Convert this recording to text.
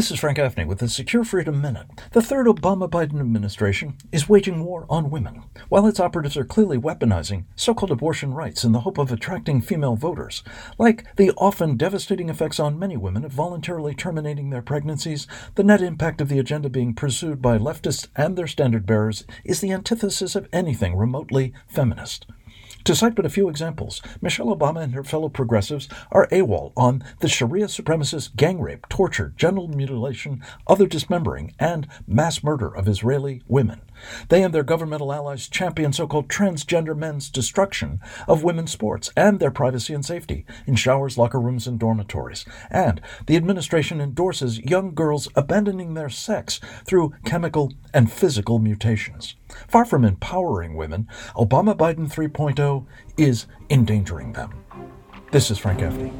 This is Frank Gaffney with the Secure Freedom Minute. The third Obama Biden administration is waging war on women. While its operatives are clearly weaponizing so called abortion rights in the hope of attracting female voters, like the often devastating effects on many women of voluntarily terminating their pregnancies, the net impact of the agenda being pursued by leftists and their standard bearers is the antithesis of anything remotely feminist. To cite but a few examples, Michelle Obama and her fellow progressives are AWOL on the Sharia supremacist gang rape, torture, genital mutilation, other dismembering, and mass murder of Israeli women. They and their governmental allies champion so called transgender men's destruction of women's sports and their privacy and safety in showers, locker rooms, and dormitories. And the administration endorses young girls abandoning their sex through chemical and physical mutations. Far from empowering women, Obama Biden 3.0 is endangering them. This is Frank Gaffney.